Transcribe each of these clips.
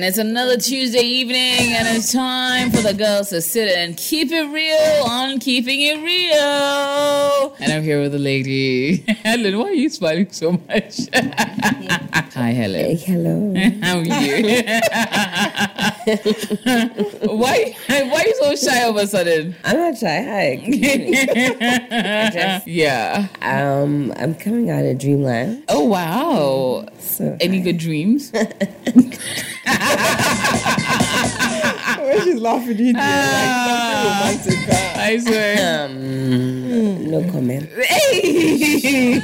And it's another Tuesday evening, and it's time for the girls to sit and keep it real on Keeping It Real. And I'm here with the lady. Helen, why are you smiling so much? Hi, Helen. Hello. How are you? why, why are you so shy all of a sudden? I'm not shy. Hi. I just, Yeah. um, I'm coming out of dreamland. Oh, wow. So Any good dreams? When she's laughing, you do Ah. like something romantic. I swear. um, no comment. Hey!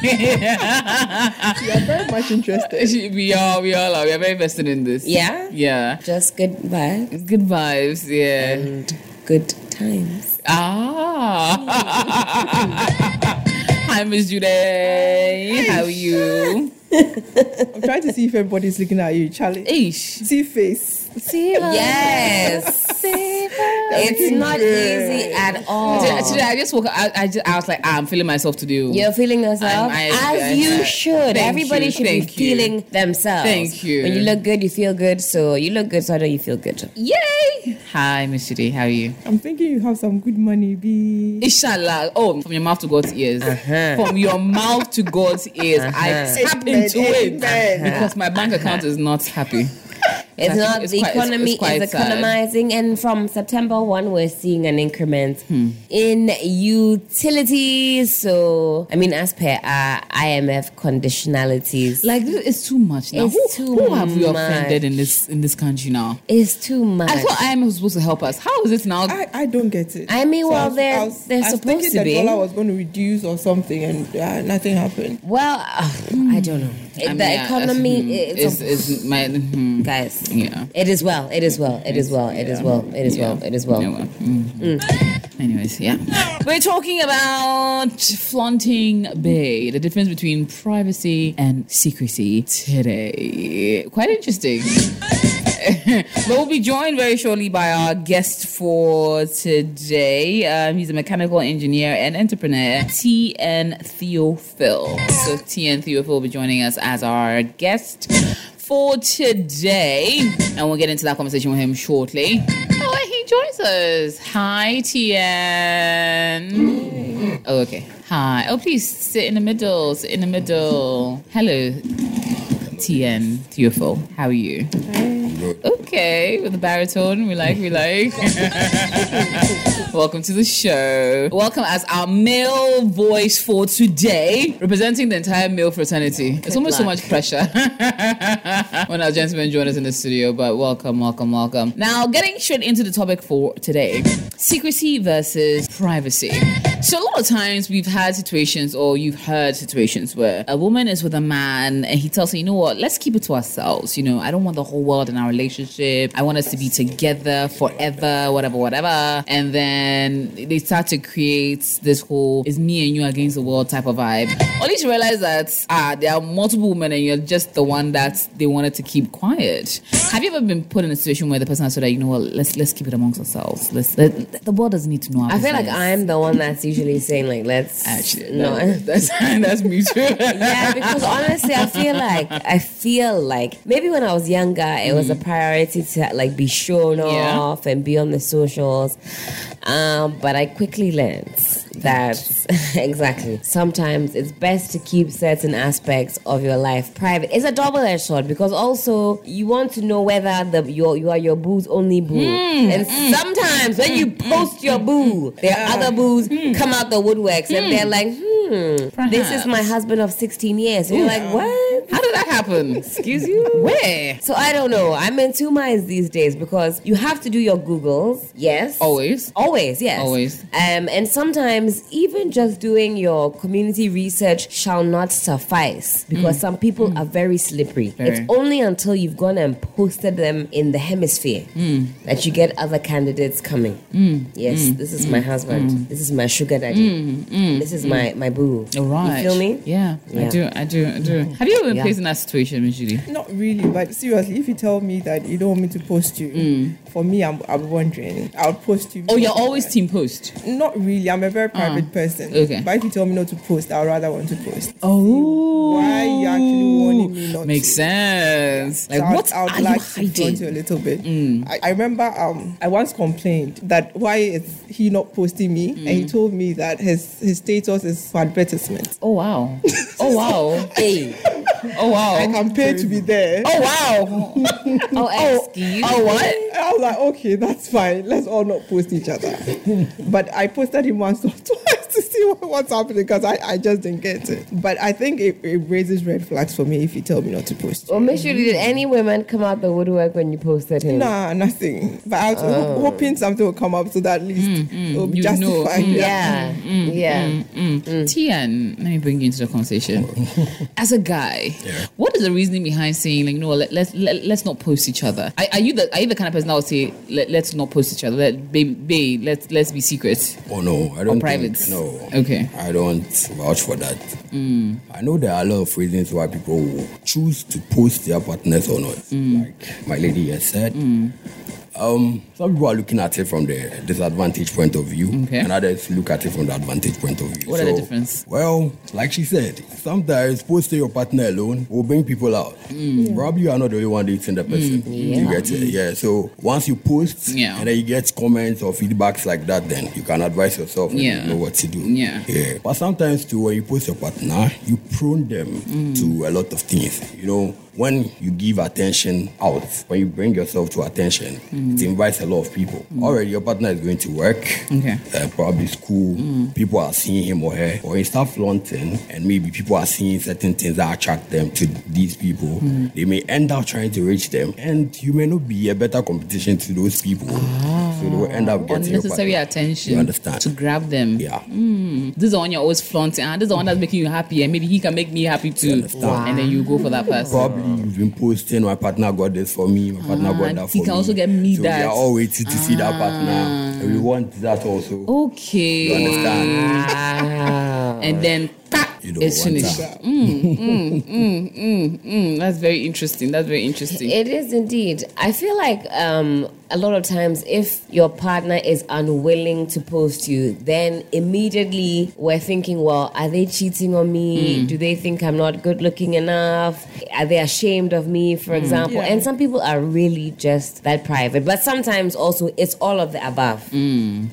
You are very much interested. we are, we all are. We are very vested in this. Yeah. Yeah. Just good vibes Good vibes, yeah. and good times. Ah. Hi, Miss Jude. How are you? I'm trying to see if everybody's looking at you, Charlie. Ish. See face. Yes. it's not easy at all. Today, today I just woke up. I, I, just, I was like, ah, I'm feeling myself to do. You're feeling yourself I'm- I- as I- you I- should. Everybody you, should thank be you. feeling themselves. Thank you. When you look good, you feel good. So you look good, so I know you feel good. Yay! Hi, Miss Jude. How are you? I'm thinking you have some good money, B. Inshallah. Oh, from your mouth to God's ears. Uh-huh. From your mouth to God's ears. I Uh-huh. tap into it amen. because my bank account is not happy. It's I think not it's the quite- economy it's quite is sad. economizing, and from September one, we're seeing an increment Hmm. in utilities. So, I mean, as per our IMF conditionalities, Like it's too much now. It's who, too who have we much. offended in this in this country now? it's too much. I thought IMF was supposed to help us. How is it now? I, I don't get it. I mean, well, I was- they're- I was- they're I was supposed thinking to the dollar was going to reduce or something, and uh, nothing happened. well, uh, I don't know. I mean, the yeah, economy that's- it's, is is my hmm. guys. Yeah. It is well. It is well. It is well. It is well. It is well. It is well. Well, mm. Anyways, yeah. We're talking about flaunting bae, the difference between privacy and secrecy today. Quite interesting. but we'll be joined very shortly by our guest for today. Um, he's a mechanical engineer and entrepreneur, T.N. Theophil. So T.N. Theophil will be joining us as our guest for today. And we'll get into that conversation with him shortly. Oh, he joins us. Hi, T.N. Oh, okay. Hi. Oh, please sit in the middle. Sit in the middle. Hello, T.N. Theophil. How are you? Okay, with the baritone, we like, we like. Welcome to the show. Welcome as our male voice for today, representing the entire male fraternity. It's almost so much pressure when our gentlemen join us in the studio, but welcome, welcome, welcome. Now, getting straight into the topic for today secrecy versus privacy. So, a lot of times we've had situations, or you've heard situations, where a woman is with a man and he tells her, you know what, let's keep it to ourselves. You know, I don't want the whole world in our relationship. I want us to be together forever, whatever, whatever. And then they start to create this whole is me and you against the world type of vibe. Only to realize that ah, there are multiple women and you're just the one that they wanted to keep quiet. Have you ever been put in a situation where the person has said you know what, let's let's keep it amongst ourselves. Let's let, the world doesn't need to know I feel like. I'm the one that's usually saying like, let's Actually, no. no, that's that's me too. yeah, because honestly, I feel like I feel like maybe when I was younger, it was a priority to like be shown. Yeah. off and be on the socials. Um, but I quickly learned that exactly sometimes it's best to keep certain aspects of your life private. It's a double-edged sword because also you want to know whether the your you are your boo's only boo, Mm, and hmm. sometimes when you hmm, hmm, post your boo, there are other uh, boos come out the woodworks and they're like, hmm, this is my husband of 16 years. And you're like, what? How did that happen? Excuse you? Where? So I don't know. I'm in two minds these days because you have to do your Googles. Yes. Always. Always, yes. Always. Um, and sometimes even just doing your community research shall not suffice because mm. some people mm. are very slippery. Mm. Very. It's only until you've gone and posted them in the hemisphere Mm. that you get other candidates coming. Mm. Yes, this is my husband. This is my sugar daddy. This is my my boo. All right. You feel me? Yeah, I do. I do. I do. Have you ever been Yeah. placed in that situation, Miss Judy? Not really, but seriously, if you tell me that you don't want me to post you, for me, I'm, I'm wondering. I'll post you. Oh, you're always team post. Not really. I'm a very ah, private person. okay. But if you tell me not to post, I'd rather want to post. Oh. Why you actually warning me not Makes to. sense. Like, So I would- what I would are like you to front you hiding? a little bit. Mm. I, I remember um, I once complained that why is he not posting me, and he mm. told me that his his status is for advertisement. Oh wow! Oh wow! Hey. Oh wow! I can pay to be there. Oh wow! Oh, oh, excuse Oh what? Like, okay, that's fine. Let's all not post each other. but I posted him once or twice to see what's happening because I, I just didn't get it. But I think it, it raises red flags for me if you tell me not to post. Well, make sure did any women come out the woodwork when you posted him? Nah, nothing. But I was ho- oh. hoping something will come up so that at least mm, mm. it'll be You know. justified. Mm. Yeah. Mm, yeah. T.N., let me bring you into the conversation. As a guy, what is the reasoning behind saying like no, let, let's let, let's not post each other? Are, are you the are you the kind of person that would say let, let's not post each other? Let babe, babe let's let's be secret. Oh no, I don't private? think no. Okay. I don't vouch for that. Mm. I know there are a lot of reasons why people choose to post their partners or not. Mm. Like my lady has said. Mm. Um, some people are looking at it from the disadvantage point of view, Okay. and others look at it from the advantage point of view. What are the difference? Well, like she said, sometimes posting your partner alone will bring people out. Probably you are not the only one dating the person. You get it? Yeah. So once you post, Yeah. and then you get comments or feedbacks like that, then you can advise yourself and Yeah. you know what to do. Yeah. Yeah. But sometimes too, when you post your partner, you prone them Mm. to a lot of things. You know, when you give attention out, when you bring yourself to attention, it invites a lot of people. Already your partner is going to work, Mm. Okay. uh, probably school. People are seeing him or her, or you start flaunting, and maybe people are seeing certain things that attract them to these people. Mm. They may end up trying to reach them, and you may not be a better competition to those people. So they will end up getting Unnecessary attention. You understand? to grab them. Yeah. This is the one you're always flaunting. Ah, this is the one that's making you happy, and maybe he can make me happy too. understand? And then you go for that person. Probably been posting, my partner got this for me, my partner Ah, got that for me. he can also get me so that. Ah. We are all waiting to see that partner. And we want that also. Okay. You understand? And then pa, You know, it's one finished. time. Mm, that's very interesting. That's very interesting. It is indeed. I feel like um, a lot of times, if your partner is unwilling to post you, then immediately we're thinking, well, are they cheating on me? Hmm. Do they think I'm not good looking enough? Are they ashamed of me, for example? Yeah. And some people are really just that private. But sometimes also it's all of the above. Hmm.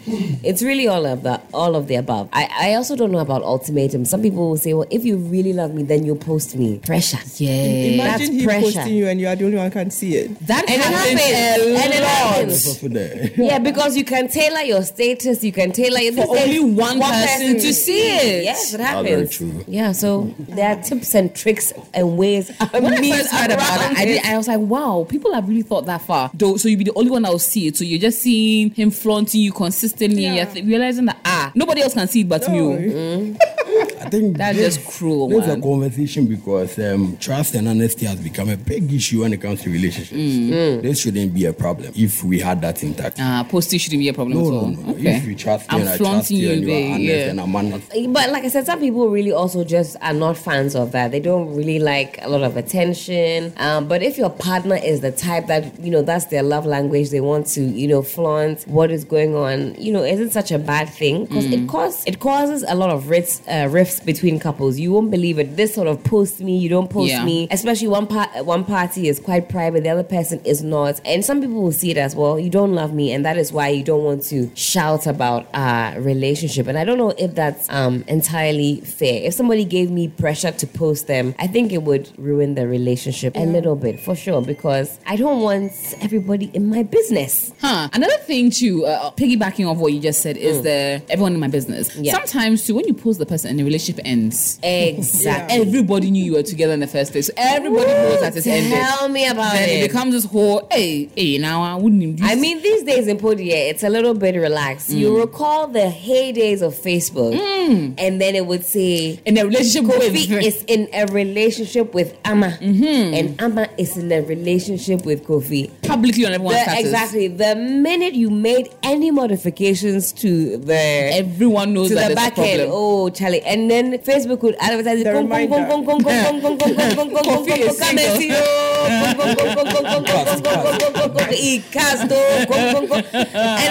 It's really all of the all of the above. I, I also don't know about ultimatum. Some people will say, well, if you really love me, then you'll post me. Pressure. yeah. Imagine That's him pressure. posting you and you are the only one who can see it. that And happens happens. a lot. Happens. That's also there. Yeah, because you can tailor your status, you can tailor your For only one person to see mm, it. Yes, it ah, very happens. Yeah, so there are tips and tricks and ways. When I first heard about it, I, did. I was like, wow, people have really thought that far. Though, so you'll be the only one that will see it. So you're just seeing him flaunting you consistently. Yeah. You're th- realizing that, ah, nobody else can see it but No. you. Mm. I think That's this- just cruel, This is a conversation because um, trust and honesty has become a big issue when it comes to relationships. Mm. This shouldn't be a problem if we had that intact. Ah, posting shouldn't be a problem no, at all. no. Okay. If you trust me I'm and I trust you, you, and you are honest yeah. and I'm honest, But like I said, some people really also just are not fans of that. They don't really like a lot of attention. Um, but if your partner is the type that, you know, that's their love language, they want to, you know, flaunt what is going on, you know, isn't such a bad thing because it, cause, it causes a lot of rifts, uh, rifts between couples. You won't believe it. This sort of post me, you don't post Yeah. me. Especially one, part, one party is quite private, the other person is not. And some people will see it as well, you don't love me. And that is why you don't want to shout about our relationship. And I don't know if that's um, entirely fair. If somebody gave me pressure to post them, I think it would ruin the relationship a little bit for sure because I don't want everybody in my business. Huh. Another thing too, uh, piggybacking off what you just said, is the everyone in my business. Yeah. Sometimes too, when you post the person in the relationship ends, Exactly. everybody knew you were together in the first place. So everybody knows that it's ended. Tell me about Then it it. becomes this whole, hey, hey, now I wouldn't even do I mean, these days in Podia, it's a little bit relaxed. You mm. recall the heydays of Facebook, mm. and then it would say in a relationship Kofi with is in a relationship with Amma, mm-hmm. and Amma is in a relationship with Kofi publicly on everyone's the, status. Exactly. The minute you made any modifications to the everyone knows to that the back end. Oh, Charlie. And then Facebook would advertise it. And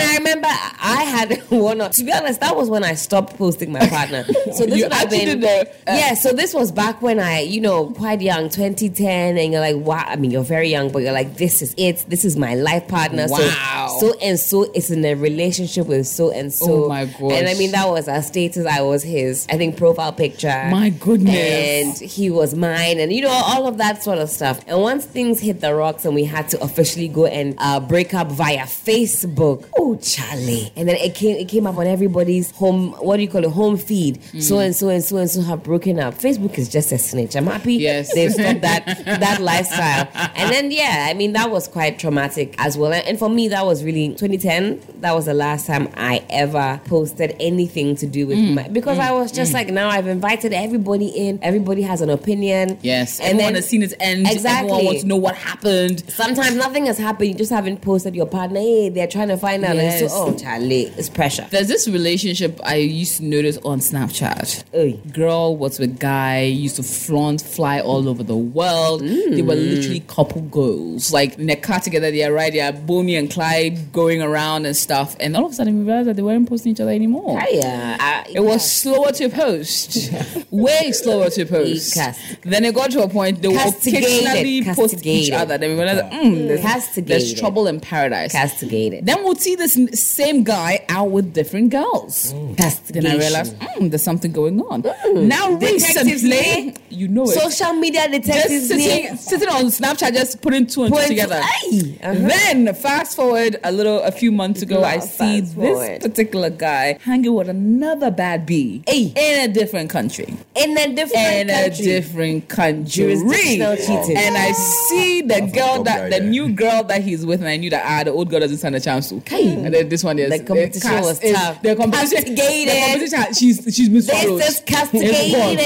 I remember I had one. To be honest, that was when I stopped posting my partner. So this would have been yeah. So this was back when I, you know, quite young, 2010, and you're like, wow. I mean, you're very young, but you're like, this is it this is my life partner. Wow. So so and so is in a relationship with so and so. Oh my gosh. And I mean, that was our status. I was his, I think, profile picture. My goodness. And he was mine, and you know, all of that sort of stuff. And once things hit the rocks and we had to officially go and uh, break up via Facebook, oh, Charlie. And then it came, it came up on everybody's home, what do you call it, home feed. Mm. So and so and so and so have broken up. Facebook is just a snitch. I'm happy Yes. they've stopped that, that lifestyle. And then, yeah, I mean, that was quite traumatic as well. And for me, that was really 2010. That was the last time I ever posted anything to do with Mm. my because mm. I was just mm. like, now I've invited everybody in. Everybody has an opinion. Yes, and everyone then has seen its end. Exactly. Everyone wants to know what happened. sometimes nothing has happened. You just haven't posted your partner. Hey, they're trying to find out. And Yes. so, oh, Charlie, it's pressure. There's this relationship I used to notice on Snapchat. Oy. Girl was with guy, used to flaunt, fly all over the world. They were mm. literally couple goals. Like car together, they are right there, Bonnie and Clyde going around and stuff. And all of a sudden we realized that they weren't posting each other anymore. Yeah, uh, It was slower to post, way slower to post. Then it got to a point they were occasionally posting each other. Then we realized, mm, there's, there's trouble in paradise. castigated. Then we'll see this same guy out with different girls. Then I realized mm, there's something going on. Now Detectives recently, you know it. Social media detectives just sitting, sitting on Snapchat, just putting two and two together. Uh-huh. Then fast forward a little, a few months ago, I see this forward. particular guy hanging with another bad bee Hey. in a different country. in a different In a different country, Jurisdictional cheating. and I see the That's girl that guy the there. new girl that he's with, and I knew that ah, the old girl doesn't stand a chance to. And then this one is The competition was is- tough. The competition, Castigated. the competition, she's she's Miss This Swallows. is castigated. gone.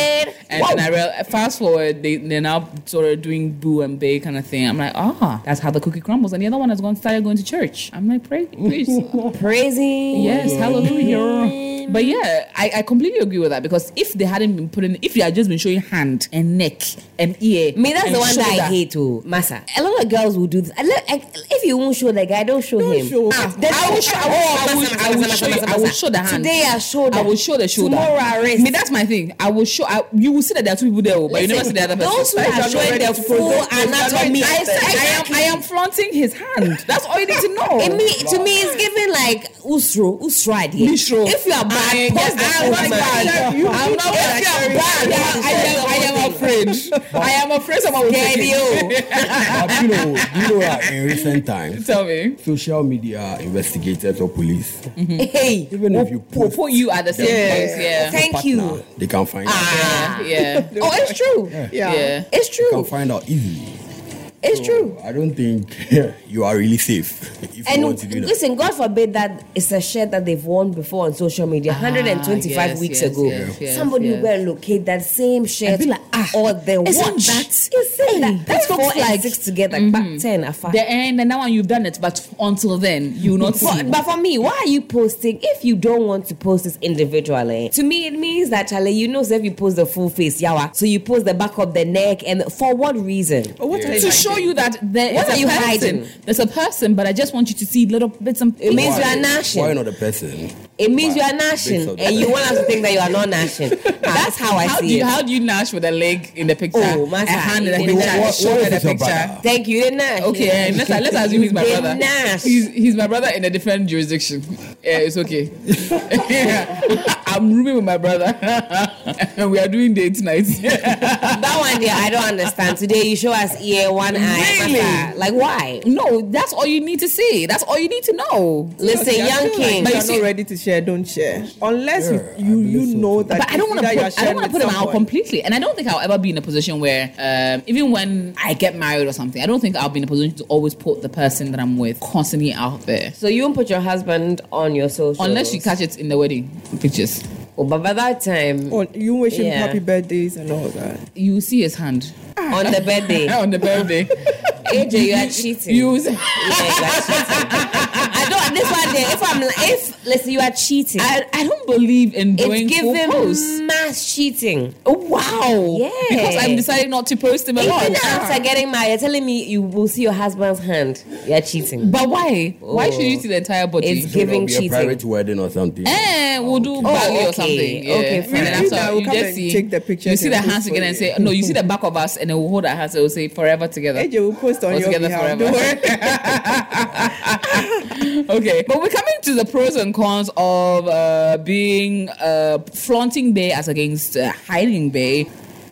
And then I real fast forward, they they're now sort of doing boo and bae kind of thing. I'm like, ah, that's how the cookie crumbles. And the other one has gone started going to church. I'm like, pray, please. Praising. Yes, hallelujah. But yeah, I, I completely agree with that because if they hadn't been putting, if they had just been showing hand and neck and ear, Me, that's the one that I hate too. Massa. A lot of girls will do this. I look, I, if you won't show the guy, don't show him. show. Ah, I will show. I will, I will, I will show you. I will show the hand. Today I shoulder. I will show the shoulder. Tomorrow I wrist. Me, that's my thing. I will show. I, you will see that there are two people there, oh, but you never see the other person. Those who are you're showing ready the to full anatomy. I said I am. I am flaunting his hand. That's all you need to know. It me, to me, it's giving like usro, usro idea. Mishro. If you are bad, I, post the I'm not photo. bad. You- I'm not you- bad. you- I'm you- bad. I am, I am afraid. I am afraid someone will take it. But you know, you know that in recent times, Tell me. social media investigators or police, Hey, even if you We'll put you at the same Yeah. place. Yeah. Thank partner, you. they can find Ah. Yeah. yeah. Oh, it's true. Yeah. Yeah. It's out. They can true. find out easily. It's true. I don't think you are really safe if you And want to do that. listen, God forbid that it's a shirt that they've worn before on social media. 125 Ah, yes, weeks yes, ago, yes, yes, somebody yes. will locate that same shirt be like, ah, or the watch. that- you say that, Hey, that's that four looks and like- six together. Back ten, afa. The end, and now you've done it, but until then, you will not see. But, but for me, why are you posting if you don't want to post this individually? To me, it means that Charlie, you know, so if you post the full face, yawa, so you post the back of the neck, and for what reason? Oh, what are you to hiding? Show you that there What is are a you person. hiding? There's a person, but I just want you to see little bits and It means pieces. you are Why gnashing. not a person? It means you are gnashing, and you want us to think that you are not gnashing. That's how I how see do you, it. How do you gnash with a leg in the picture? Oh, master, a hand in the picture, what- shoulder in the if it's your picture. Thank you, didn't I? Okay, let's, let's assume he's my They brother. gnash. He's, he's my brother in a different jurisdiction. Yeah, it's okay. I'm rooming with my brother, and we are doing date night. that one there, I don't understand. Today you show us ear, one eye, uh, Really? master. like why? no, that's all you need to see. That's all you need to know. Listen, young like king. You you're not ready to share, don't share. Unless Yeah, you you, you so know too. that. But I don't want to either put I don't want to put them out completely, and I don't think I'll ever be in a position where um, even when I get married or something, I don't think I'll be in a position to always put the person that I'm with constantly out there, So you won't put your husband on your social unless you catch it in the wedding pictures. Oh, but by that time, Oh, you wish him Yeah. happy birthdays and all that. You see his hand on the birthday, on the birthday. AJ, you are cheating. You will Yeah, you are cheating. I don't. this one day, if I'm if listen, you are cheating. I, I don't believe in doing it's full giving posts. mass cheating. Oh, wow. Yeah. Because I'm deciding not to post them a lot. Even after getting married, you're telling me you will see your husband's hand. You're cheating. But why? Why should you Oh. see the entire body? It's So giving be cheating. a private wedding or something. Eh, we'll do Oh, Bali or okay. something. Yeah. Okay, And fine. then We after, now you come just and see, take the pictures you see the hands for again and say, no, you see the back of us and then we'll hold our hands and we'll say forever together. AJ will post on All your together behalf. forever. Don't worry. okay, but we're coming to the pros and cons of uh, being uh, flaunting bay as against uh, hiding bay.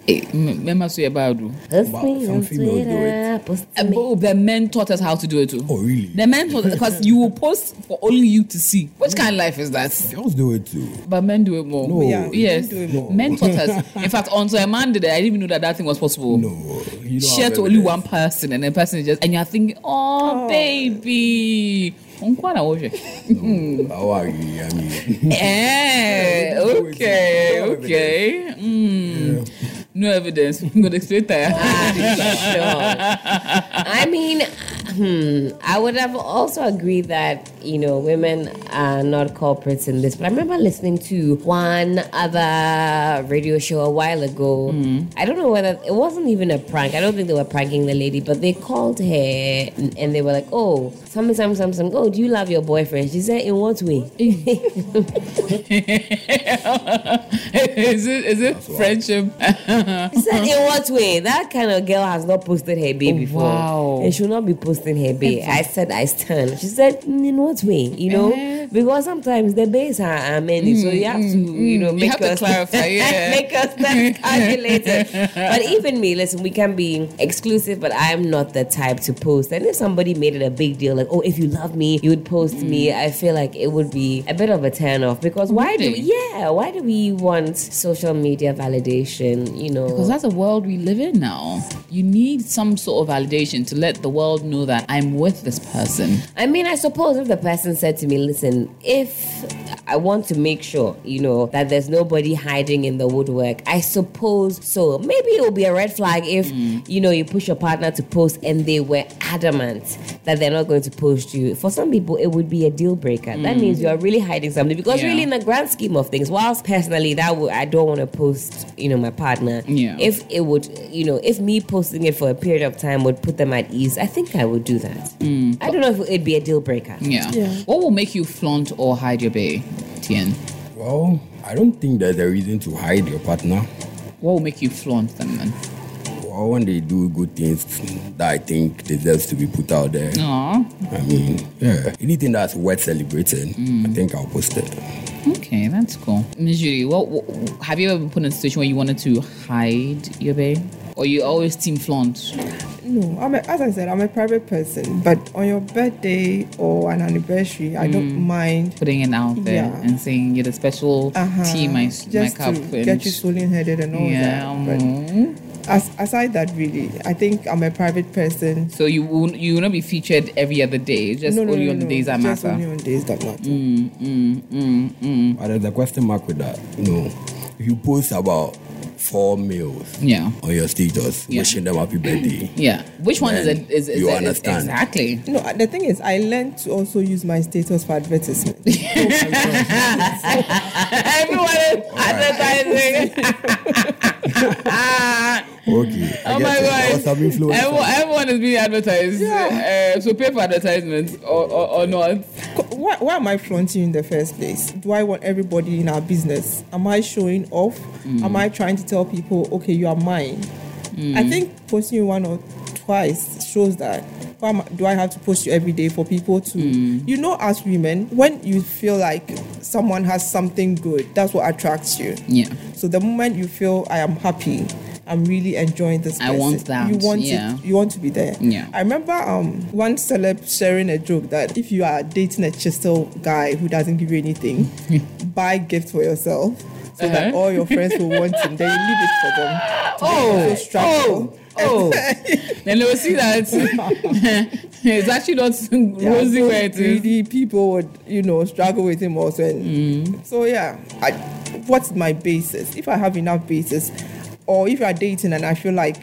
M- Remember, so about Post some on females do it. Twitter, Uh, but the men taught us how to do it too. Oh, really? The men taught because you will post for only you to see. Which kind of life is that? Girls do it too. But men do it more. No. Yeah, Yes. men do it more. Men taught us. In fact, until a man did it, I didn't even know that that thing was possible. No, you don't Share to only one person, and the person is just, and you're thinking, oh, Oh. baby. Unkwana woshe. No, how are you? I mean, Eh, okay, okay. Mm. No evidence. I'm gonna explain that. I mean, hmm, I would have also agreed that you know women are not culprits in this. But I remember listening to one other radio show a while ago. I don't know whether it wasn't even a prank. I don't think they were pranking the lady, but they called her and and they were like, "Oh, something, something, something. something. Oh, do you love your boyfriend?" She said, "In what way?" is it is it friendship? She said, "In what way?" That kind of girl has not posted her baby Oh, before, wow. and she'll not be posting her baby. I said, "I stand." She said, "Mm, "In what way?" You know, Eh. because sometimes the babes are, are many, so you have to, you know, Mm, You make have to us clarify, yeah. make us that calculated. but even me, listen, we can be exclusive, but I'm not the type to post. And if somebody made it a big deal, like, "Oh, if you love me, you would post me," Mm. I feel like it would be a bit of a turn off because why do Really? yeah, why do we want social media validation? You know, Because that's the world we live in now. You need some sort of validation to let the world know that I'm with this person. I mean, I suppose if the person said to me, listen, if I want to make sure, you know, that there's nobody hiding in the woodwork, I suppose so. Maybe it will be a red flag if, mm. you know, you push your partner to post and they were adamant that they're not going to post you. For some people, it would be a deal breaker. That means mm. you are really hiding something. Because Yeah. really, in the grand scheme of things, whilst personally, that would, I don't want to post, you know, my partner. Yeah. If it would, you know, if me posting it for a period of time would put them at ease, I think I would do that. Mm. I don't know if it'd be a deal breaker. Yeah. Yeah. What will make you flaunt or hide your bae, T.N.? well, I don't think there's a reason to hide your partner. What will make you flaunt them then? Well, when they do good things that I think deserves to be put out there. Aw. I mean, yeah, anything that's worth celebrating, I think I'll post it. Okay, that's cool. Ms. Judy, what, what have you ever been put in a situation where you wanted to hide your bae? Or you always team flaunt? No, I'm a, as I said, I'm a private person. But on your birthday or an anniversary, I don't mind. Putting it out there Yeah. and saying you're the special Uh-huh, tea, my, my just cup. to and- get you swollen headed and all yeah. that. But mm. as, aside that, really, I think I'm a private person. So you will you will not be featured every other day, just no, no, only no, on the no, days that just matter. only on days that matter. Mm, mm, mm, mm. But there's a question mark with that. You know, if you post about four males Yeah. on your status, Yeah. wishing them happy birthday, Yeah. Which one is it? Is, is you it- understand. Exactly. No, the thing is, I learned to also use my status for advertisement. Everyone is advertising. okay. I Oh my it. Some god! influencer. Everyone, everyone is being advertised. Uh, so pay for advertisements or, or, or not. Why, why am I flaunting in the first place? Do I want everybody in our business? Am I showing off? Hmm. Am I trying to tell people, okay, you are mine? Hmm. I think posting you one or twice shows that. Why do I have to post you every day for people to, hmm. you know, as women, when you feel like someone has something good, that's what attracts you. Yeah. So the moment you feel I am happy, I'm really enjoying this. I person, want that, You want yeah. it. You want to be there. Yeah. I remember um one celeb sharing a joke that if you are dating a chisel guy who doesn't give you anything, buy gifts for yourself so that Uh-huh. all your friends will want him. Then you leave it for them. Oh, also struggle. oh. Then they will see that it's actually not Yeah, rosy so where it is. people would, you know, struggle with him also. And Mm. So yeah, I, what's my basis? If I have enough basis, or if you are dating and I feel like,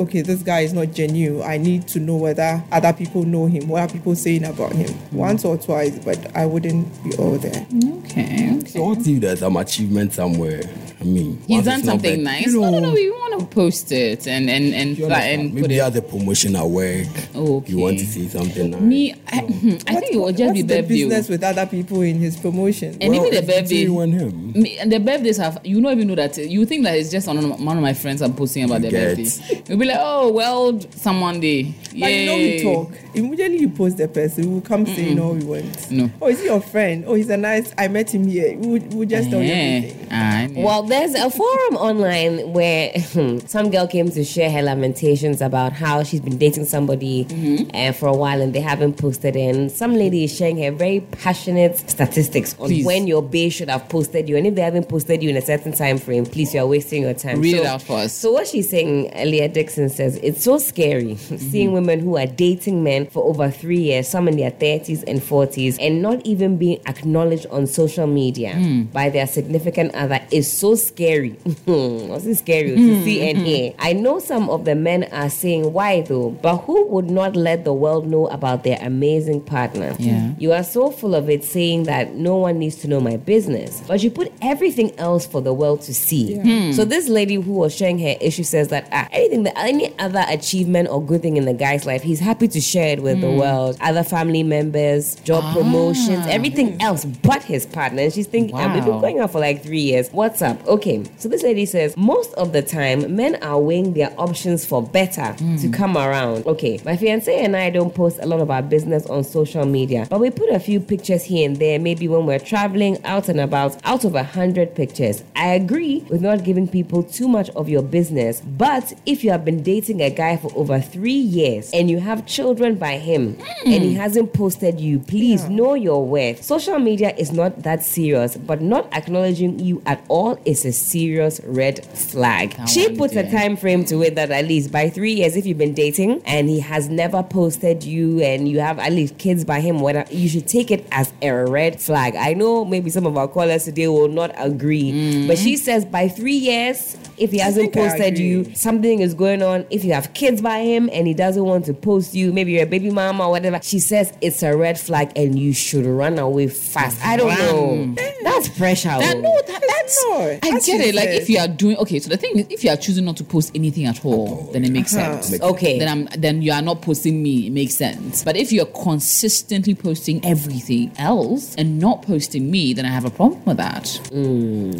okay, this guy is not genuine. I need to know whether other people know him. What are people saying about him? Once or twice, but I wouldn't be all there. Okay. okay. So what if there's some achievement somewhere? I mean, He's done something bad, nice. you no, no, know, no. We want to post it and and and, you fla- and put Maybe it. as a promotion at work. Okay. You want to see something nice. Me, I, I think it would just What's be the birthday. business with other people in his promotion? And Well, even the birthday. you and him. Me, and the birthdays have you don't even know that you think that it's just one of, one of my friends are posting about You their get. birthday. You'll be like, oh well, some Monday. But you know we talk. Immediately you post the person, we will come say, you know, we want. No. Oh, is he your friend? Oh, he's a nice. I met him here. We would we just tell you Yeah. everything. I know. Well, there's a forum online where some girl came to share her lamentations about how she's been dating somebody Mm-hmm. uh, for a while and they haven't posted in. Some lady is sharing her very passionate statistics on Please. when your bae should have posted you. And if they haven't posted you in a certain time frame, please, you're wasting your time. Read so, it out for us. So, what she's saying, Elia Dixon says, it's so scary seeing mm-hmm. women who are dating men for over three years, some in their 30s and 40s, and not even being acknowledged on social media hmm. by their significant other is so scary. What's it scary to hmm, see and hmm, hear? I know some of the men are saying why though, but who would not let the world know about their amazing partner? Yeah. You are so full of it saying that no one needs to know my business, but you put everything else for the world to see. So this lady who was sharing her issue says that ah, anything that any other achievement or good thing in the guy's life, he's happy to share it with the world, other family members, job promotions, everything else but his partner. And she's thinking, ah, they've been going out for like three years. What's up? Okay, so this lady says most of the time men are weighing their options for better to come around. Okay, my fiance and I don't post a lot of our business on social media, but we put a few pictures here and there, maybe when we're traveling out and about, out of a hundred pictures. I agree with not giving people too much of your business, but if you have been dating a guy for over three years and you have children by him and he hasn't posted you, please know your worth. Social media is not that serious, but not acknowledging you at all is a serious red flag. That she puts a time frame to it that at least by three years, if you've been dating and he has never posted you and you have at least kids by him, whatever, you should take it as a red flag. I know maybe some of our callers today will not agree, but she says by three years, if he hasn't posted you, something is going on. If you have kids by him and he doesn't want to post you, maybe you're a baby mama or whatever, she says it's a red flag and you should run away fast. I don't know. That's pressure. That, oh. no, that, that's. not. I As get you it. Like if you are doing okay, so the thing is, if you are choosing not to post anything at all, then it makes Uh-huh. sense. Okay. Then I'm then you are not posting me. It makes sense. But if you're consistently posting everything else and not posting me, then I have a problem with that.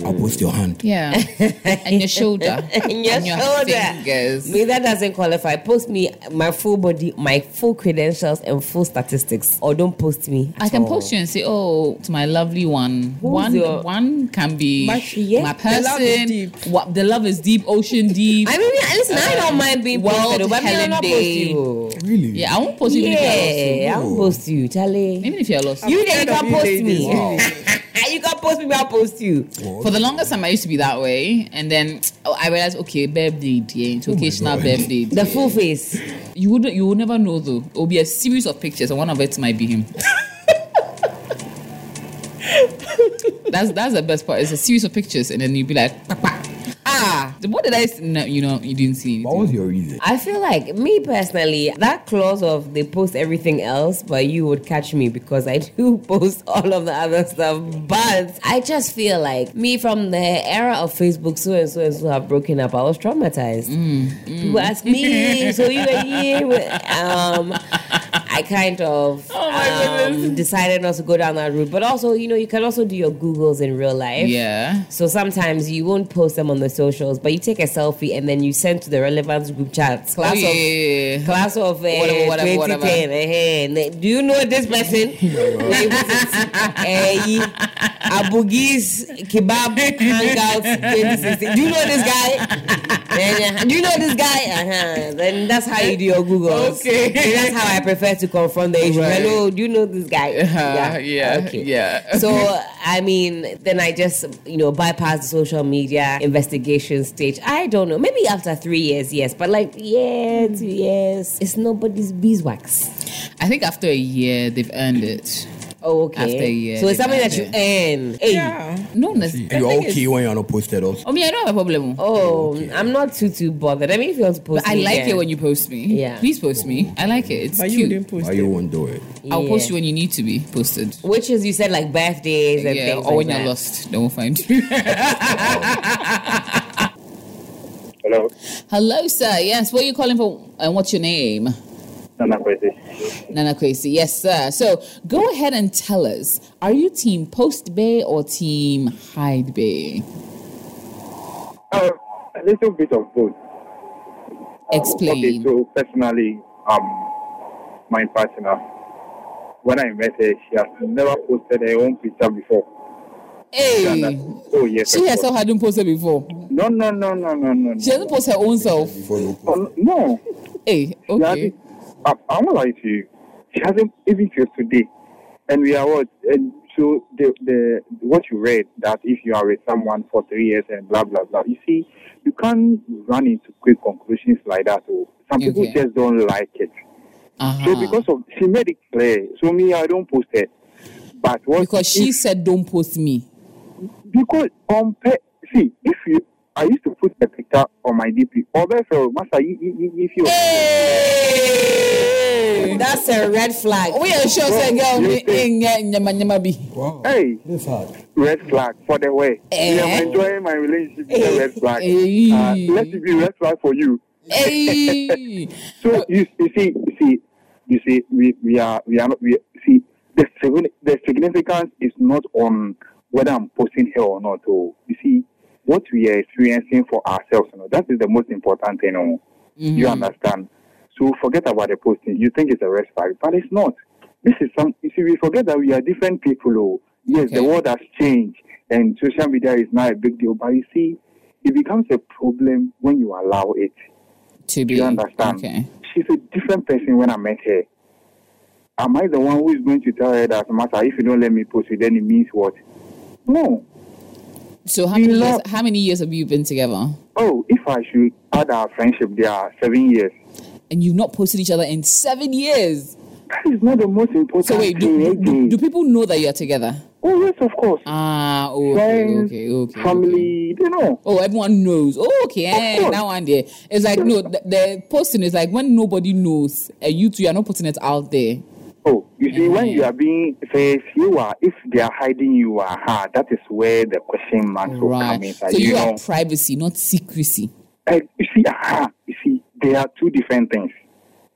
I'll post your hand. Yeah, and your shoulder, And your and your shoulder. fingers. Me, that doesn't qualify. Post me my full body, my full credentials, and full statistics, or don't post me. I can all. post you and say, "Oh, to my lovely one, one, your- one can be But yeah, my the person. love is deep. What the love is deep, ocean deep. I mean, listen, I don't mind being posted, but me, I'll Helen not post Day. you. Really? yeah, I won't post you even if Yeah, you're I lost. will post you, Charlie. Even if you're lost. You then you of can post ladies, me. Really. you can post me, I'll post you. For the longest time, I used to be that way, and then oh, I realized, okay, birthday, yeah, it's occasional God. birthday. The full face. You would you would never know though. It will be a series of pictures, and one of it might be him. that's that's the best part. It's a series of pictures, and then you'd be like, "Pak, pak." ah, what did I? s- No, you know, you didn't see. What was your reason? I feel like me personally, that clause of they post everything else, but you would catch me because I do post all of the other stuff. But I just feel like me from the era of Facebook, so and so and so have broken up. I was traumatized. People ask me, so you were here. with-" Um, I kind of um, decided not to go down that route. But also, you know, you can also do your Googles in real life. Yeah. So sometimes you won't post them on the socials, but you take a selfie and then you send to the relevant group chats. Class Oh, yeah, of yeah, yeah. class of uh, Whatever, whatever, 2010. eh, eh. Do you know this person? uh, Abugis Kebab Hangout 2016. Do you know this guy? Then, uh, do you know this guy? Uh-huh. Then that's how you do your Googles. Okay. And that's how I prefer to confront the issue. Right. Hello, do you know this guy? Uh, yeah, Okay. yeah. So I mean, then I just you know bypass the social media investigation stage. I don't know. Maybe after three years, yes. But like yeah, two years, it's nobody's beeswax. I think after a year, they've earned it. Oh, okay. After a year, so it's something that you there. earn. Hey. Yeah. No, that's, And you're okay when you're not posted also. Oh, I mean, I don't have a problem. Oh, I'm not too too bothered. I mean, if you want to post, But I like yeah. it when you post me. Yeah. Please post me. I like it. It's But you cute. didn't post Why it. you won't do it? I'll post you when you need to be posted. Which is you said like birthdays and Yeah, things or like when that. you're lost, they will find you. Hello, Hello, sir. Yes, where are you calling from? And what's your name? Nana Kwesi. Nana Kwesi. Yes, sir. So go ahead and tell us: Are you team Post Bae or team Hide Bae? Uh, a little bit of both. Explain. Okay, so personally, um, my partner, when I met her, she has never posted her own picture before. Hey, Oh yes. she herself hadn't posted before. No, no, no, no, no, no. She hasn't posted her own self. Before you Oh, no. Hey, She okay. I'm won't lie to you. She hasn't even till today. And we are what? And so the the what you read that if you are with someone for three years and blah blah blah. You see, you can't run into quick conclusions like that. Oh. Some people Okay. just don't like it. Uh-huh. So because of she made it clear. So me, I don't post it. But what because she said, "Don't post me." because on see if you I used to put a picture on my DP. Or better, master, if you- Hey, That's a red flag. we are sure say girl me in nyama nyama bi. Wow. hey This hard. red flag for the way. Eh? Yeah, I'm enjoying my relationship with a red flag. Eh. Uh, let it be red flag for you. Hey, So you, you see, you see, you see, we, we are we are not we see the signi- the significance is not on whether I'm posting here or not. Oh, you see, what we are experiencing for ourselves, you know, that is the most important thing. Oh. You understand? So forget about the posting. You think it's a red flag, but it's not. This is some. You see, we forget that we are different people. Oh, yes, the world has changed, and social media is now a big deal. But you see, it becomes a problem when you allow it. to be you understand? okay. She's a different person when I met her. Am I the one who is going to tell her that, Master, if you don't let me post it, then it means what? No. So how many years? How many years have you been together? Oh, if I should add our friendship, there are seven years. And you've not posted each other in seven years. That is not the most important So wait, do, thing. do, do, do people know that you're together? oh, yes, of course. Ah, okay, Friends, okay, okay. okay. family, they know. Oh, everyone knows. Oh, okay. Eh, course. that there. It's like no, the, the posting is like when nobody knows, and you two are not putting it out there. Oh, you see, when you are being says you are, if they are hiding you are hard, that is where the question marks will come Right. inside. So you, know, are privacy, not secrecy. Eh, you see, aha, you see, they are two different things.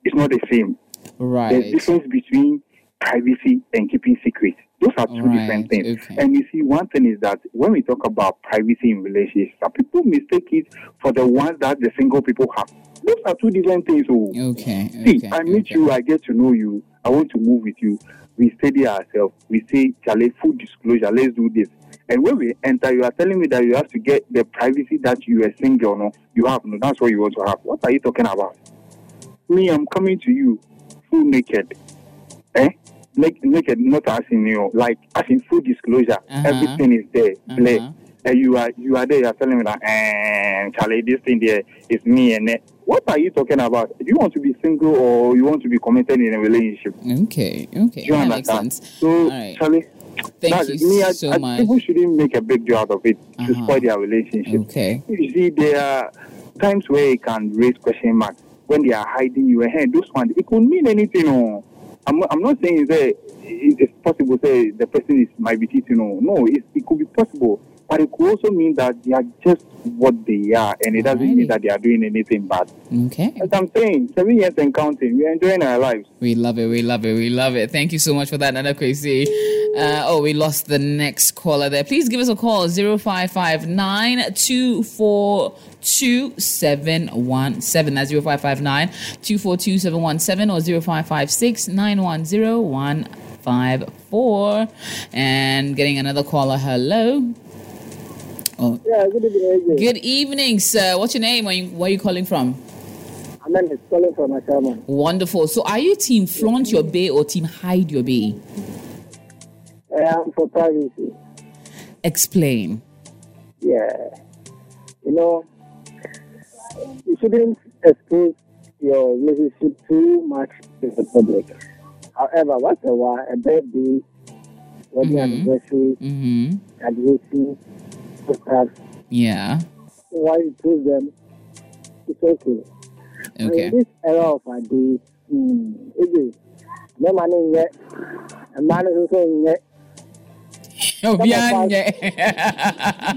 It's not the same. Right. There's Right. difference between privacy and keeping secret. Those are two Right, different things. okay. And you see, one thing is that when we talk about privacy in relationships, some people mistake it for the ones that the single people have. Those are two different things. Oh. Okay. See, okay, I meet okay. you, I get to know you, I want to move with you. We study ourselves. We say, Charlie, full disclosure, let's do this. And when we enter, you are telling me that you have to get the privacy that you are single, no, you have, no, that's what you want to have. What are you talking about? Me, I'm coming to you full naked. Eh? Naked, naked not as in, you know, like, as in full disclosure. Uh-huh. Everything is there. Uh-huh. And you are you are there, you are telling me that, eh, Charlie, this thing there is me and. What are you talking about? Do you want to be single or you want to be committed in a relationship? Okay. Okay. Do you that makes understand? sense. So, All right. Charlie, Thank you me. I, so I, much. People shouldn't make a big deal out of it to Uh-huh. spoil their relationship. Okay. You see, there are times where it can raise question marks when they are hiding you. Hey, those ones, it could mean anything. Oh. I'm, I'm not saying that it's possible say the person is might be cheating. No, no, it, it could be possible, but it could also mean that they are just what they are, and it doesn't mean that they are doing anything bad. Okay. As I'm saying, seven years and counting, we're enjoying our lives. We love it. We love it. We love it. Thank you so much for that, Nana Kwesi. Uh, oh, we lost the next caller there. Please give us a call 0559 242 That's 0559 242 717 or 0556 910 154. And getting another caller. Hello. Oh, Yeah, good evening, good evening, sir. What's your name? Where you, where you calling from? Amen is calling from Ashaiman. Wonderful. So, are you team flaunt your bae or team hide your bae? I am for privacy. Explain. Yeah. You know, you shouldn't expose your relationship too much to the public. However, once in a while, a birthday wedding anniversary, Mm-hmm. graduation, stuff. Yeah. Why you post them, it's okay. Okay. in this era of our days, hmm, it is. No money yet. A man is also yet. Oh, beyond- yeah.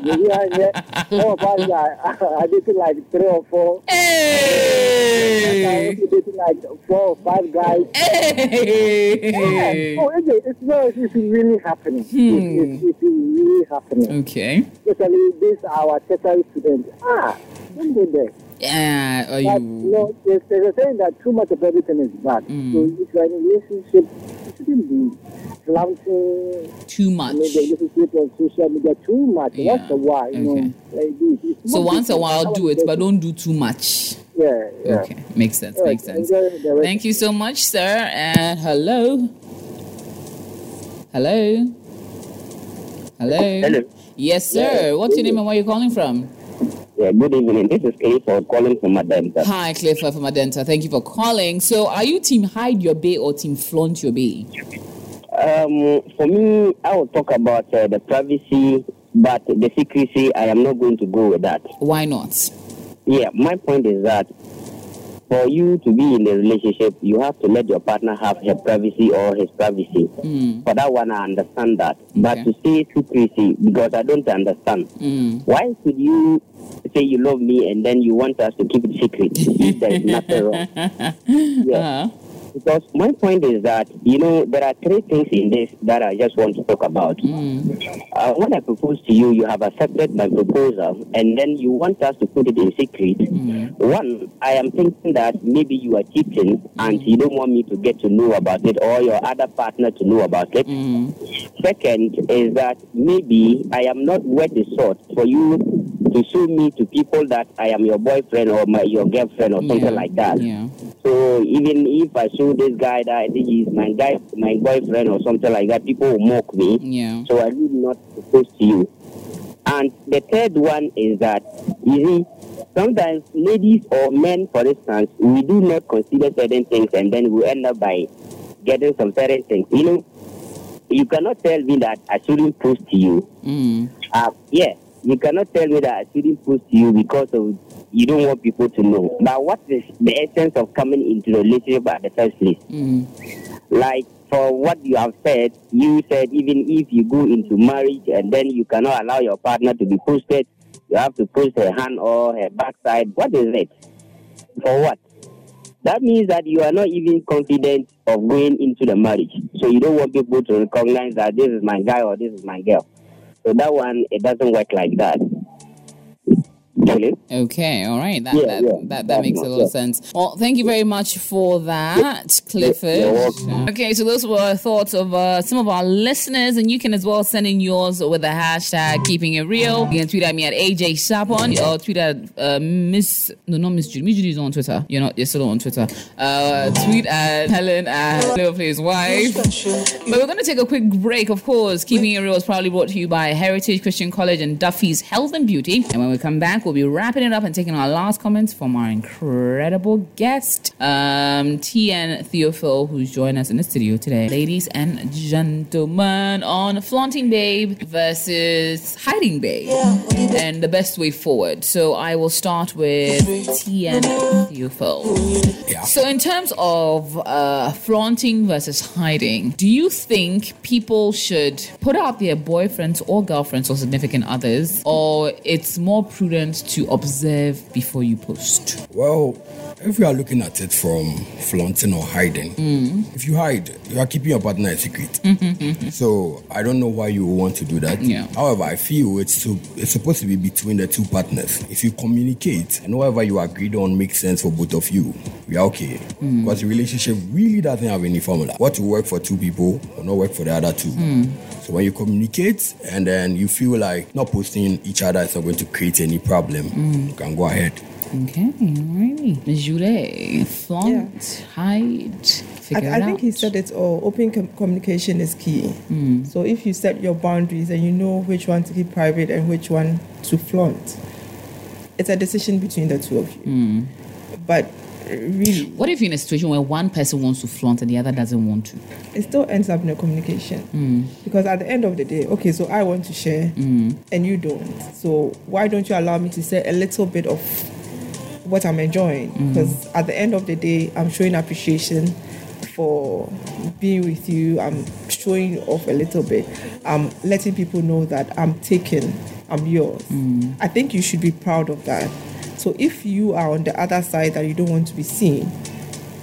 Maybe I yet. Some of us are, are dating like three or four. Hey! also dating like four or five guys. Hey! Yeah. Oh? It's, no, it's really happening. It's, it's, it's really happening. Okay. Especially this our tertiary students. Ah, don't go there. Yeah. Are But, you know, there's, there's a saying that too much of everything is bad. Mm. So if you're in a relationship, shouldn't be flaunting Too much. you know, the relationship on social media too much. Yeah. Once a while, you Okay. know, like this. It's So not once a while, do it, but don't do too much. Yeah, yeah. Okay, makes sense. All right, Makes sense. enjoy. Thank you so much, sir. And hello. Hello. Hello. Hello. Yes, sir. What's your name and where are you calling from? Yeah, good evening. This is Clifford calling from Adenta. Hi, Clifford from Adenta. Thank you for calling. So, are you team hide your bae or team flaunt your bae? Um, for me, I will talk about uh, the privacy, but the secrecy, I am not going to go with that. Why not? Yeah, my point is that for you to be in a relationship, you have to let your partner have her privacy or his privacy. Mm, For that one, I understand that. But to say secrecy, because I don't understand. mm. Why should you say you love me and then you want us to keep it secret if there is nothing wrong? Yeah. Uh-huh. Because my point is that, you know, there are three things in this that I just want to talk about. Mm, Uh, when I propose to you, you have accepted my proposal, and then you want us to put it in secret. mm, One, I am thinking that maybe you are cheating and you don't want me to get to know about it or your other partner to know about it. mm, Second is that maybe I am not worth the sort for you to show me to people that I am your boyfriend or my your girlfriend or something like that. Yeah. So even if I show this guy that I think he's my guy, my boyfriend or something like that, people will mock me. Yeah. So I did not propose to you. And the third one is that you see, sometimes ladies or men, for instance, we do not consider certain things, and then we end up by getting some certain things. You know, you cannot tell me that I shouldn't post to you. Mm, Uh, yeah, you cannot tell me that I shouldn't post you because of you don't want people to know. But what is the essence of coming into the relationship at the first place? mm, Like for what you have said, you said even if you go into marriage and then you cannot allow your partner to be posted, you have to post her hand or her backside. What is it? For what? That means that you are not even confident of going into the marriage. So you don't want people to recognize that this is my guy or this is my girl. So that one, it doesn't work like that. Okay, all right. That Yeah, that, yeah, that, that makes a lot of sense. Well, thank you very much for that, Clifford. Okay, so those were thoughts of uh, some of our listeners, and you can as well send in yours with the hashtag keeping it real. You can tweet at me at AJ Sapon or tweet at uh, Miss no not Miss Judy. Miss Judy is on Twitter. You're not you're still on Twitter. Uh, tweet at Helen at Liverpool's wife. But we're going to take a quick break, of course. Keeping It Real is proudly brought to you by Heritage Christian College and Duffy's Health and Beauty. And when we come back, we'll be wrapping it up and taking our last comments from our incredible guest, um, T.N Theophil, who's joined us in the studio today. Ladies and gentlemen, on Flaunting Babe versus Hiding Babe and the best way forward. So I will start with T.N Theophil. Yeah. So, in terms of uh, flaunting versus hiding, do you think people should put out their boyfriends or girlfriends or significant others, or it's more prudent to observe before you post? Well, if you are looking at it from flaunting or hiding, if you hide, you are keeping your partner a secret. Mm-hmm, mm-hmm, mm-hmm. so I don't know why you want to do that. Yeah. However, I feel it's to, it's supposed to be between the two partners. If you communicate and whatever you agreed on makes sense for both of you, we are okay. Mm. Because the relationship really doesn't have any formula. What will work for two people will not work for the other two. Mm. So when you communicate and then you feel like not posting each other is not going to create any problem, mm. you can go ahead. Okay, alrighty. Ms. Julie, flaunt, hide, I, figure I it think out. he said it all. Open com- communication is key. Hmm. So if you set your boundaries and you know which one to keep private and which one to flaunt, it's a decision between the two of you. Hmm. But really. What if you're in a situation where one person wants to flaunt and the other doesn't want to? It still ends up in a communication. Hmm. Because at the end of the day, okay, so I want to share and you don't. So why don't you allow me to say a little bit of what I'm enjoying? Mm. Because at the end of the day, I'm showing appreciation for being with you. I'm showing off a little bit. I'm letting people know that I'm taken, I'm yours. Mm. I think you should be proud of that. So if you are on the other side that you don't want to be seen,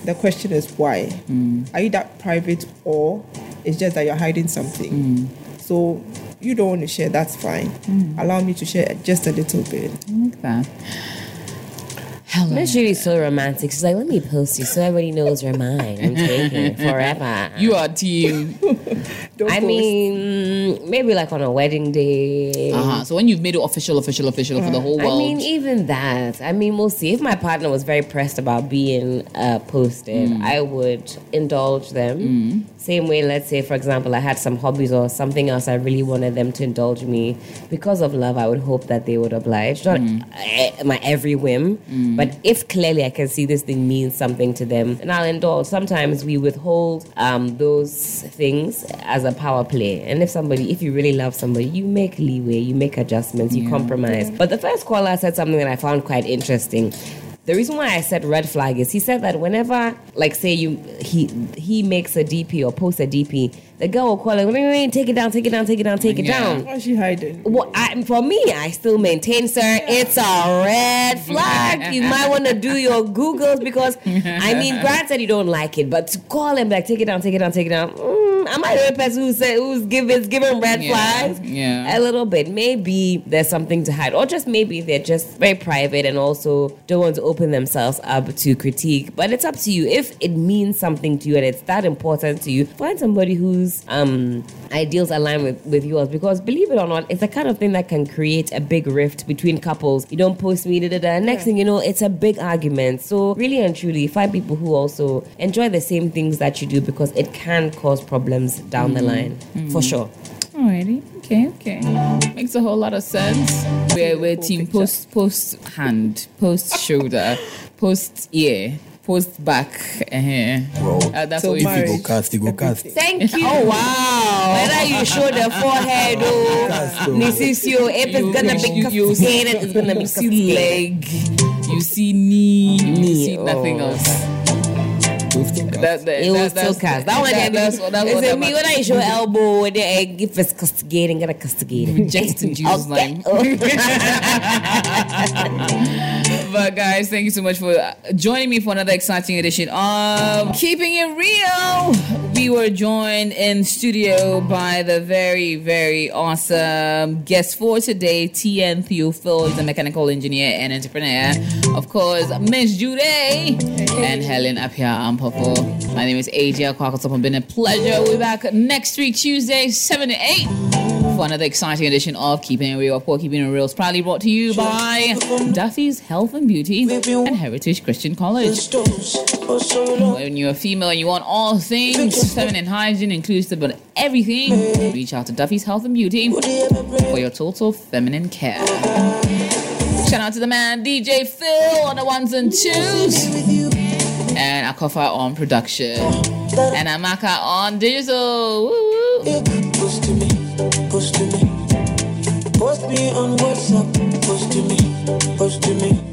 the question is why? Mm. Are you that private or it's just that you're hiding something? So you don't want to share, that's fine. Allow me to share just a little bit. Like that. Helen. That's really so romantic. She's like, let me post you so everybody knows you're mine. I'm taking it forever. You are team. Don't I post. mean, maybe like on a wedding day. Uh-huh. So when you've made it official, official, official for the whole world. I mean, even that. I mean, we'll see. If my partner was very pressed about being uh, posted, Mm. I would indulge them. Same way, let's say, for example, I had some hobbies or something else I really wanted them to indulge me. Because of love, I would hope that they would oblige. Not Mm. uh, my every whim, but if clearly I can see this thing means something to them, and I'll indulge. Sometimes we withhold um, those things as a power play. And if somebody, if you really love somebody, you make leeway, you make adjustments, you compromise. But the first caller said something that I found quite interesting. The reason why I said red flag is he said that whenever, like, say you he he makes a DP or posts a DP, the girl will call him, take it down, take it down, take it down, take it Yeah. down. Why is she hiding? Well, I, for me, I still maintain, sir, it's a red flag. You might want to do your Googles because, I mean, granted, you don't like it, but to call him like, take it down, take it down, take it down. Mm, I might be the person who said who's giving giving red Yeah, flags. yeah. a little bit. Maybe there's something to hide, or just maybe they're just very private and also don't want to open themselves up to critique. But it's up to you. If it means something to you and it's that important to you, find somebody whose um, ideals align with, with yours. Because believe it or not, it's the kind of thing that can create a big rift between couples. You don't post me, da da da. Next thing you know, it's a big argument. So really and truly, find people who also enjoy the same things that you do because it can cause problems down the line for sure. Alrighty. Okay, okay. Makes a whole lot of sense. We're, we're team post post hand, post shoulder, post ear, post back. Uh-huh. Well, Uh, that's So what we marriage. you go cast, you go cast. Thank you. Oh wow! Whether you show the forehead or Cast, oh. Nisisio, if it's gonna be you, you, cascaded, it's gonna be you see leg, you see knee, you Knee, see nothing oh. else. Those two cast. That, that, It was that, still cast. That one, that, that's, what- that's is what it me when I show elbow the egg? If it's castigating, gonna castigate. Reject in Jesus' Okay. name. But guys, thank you so much for uh, joining me for another exciting edition of Keeping It Real. We were joined in studio by the very, very awesome guest for today, T.N Theophil. He's a mechanical engineer and entrepreneur. Of course, Miss Jude and Helen up here on Ampofo. My name is AJ Kwakosop. It's been a pleasure. We'll be back next week, Tuesday, 7 to 8 for another exciting edition of Keeping It Real. Poor Keeping It Real is proudly brought to you by Duffy's Health and Beauty and Heritage Christian College. When you're a female and you want all things feminine hygiene inclusive of everything, reach out to Duffy's Health and Beauty for your total feminine care. Shout out to the man DJ Phil on the ones and twos. And Akofa on production. And Amaka on digital. Woo me on WhatsApp, post to me, post to me.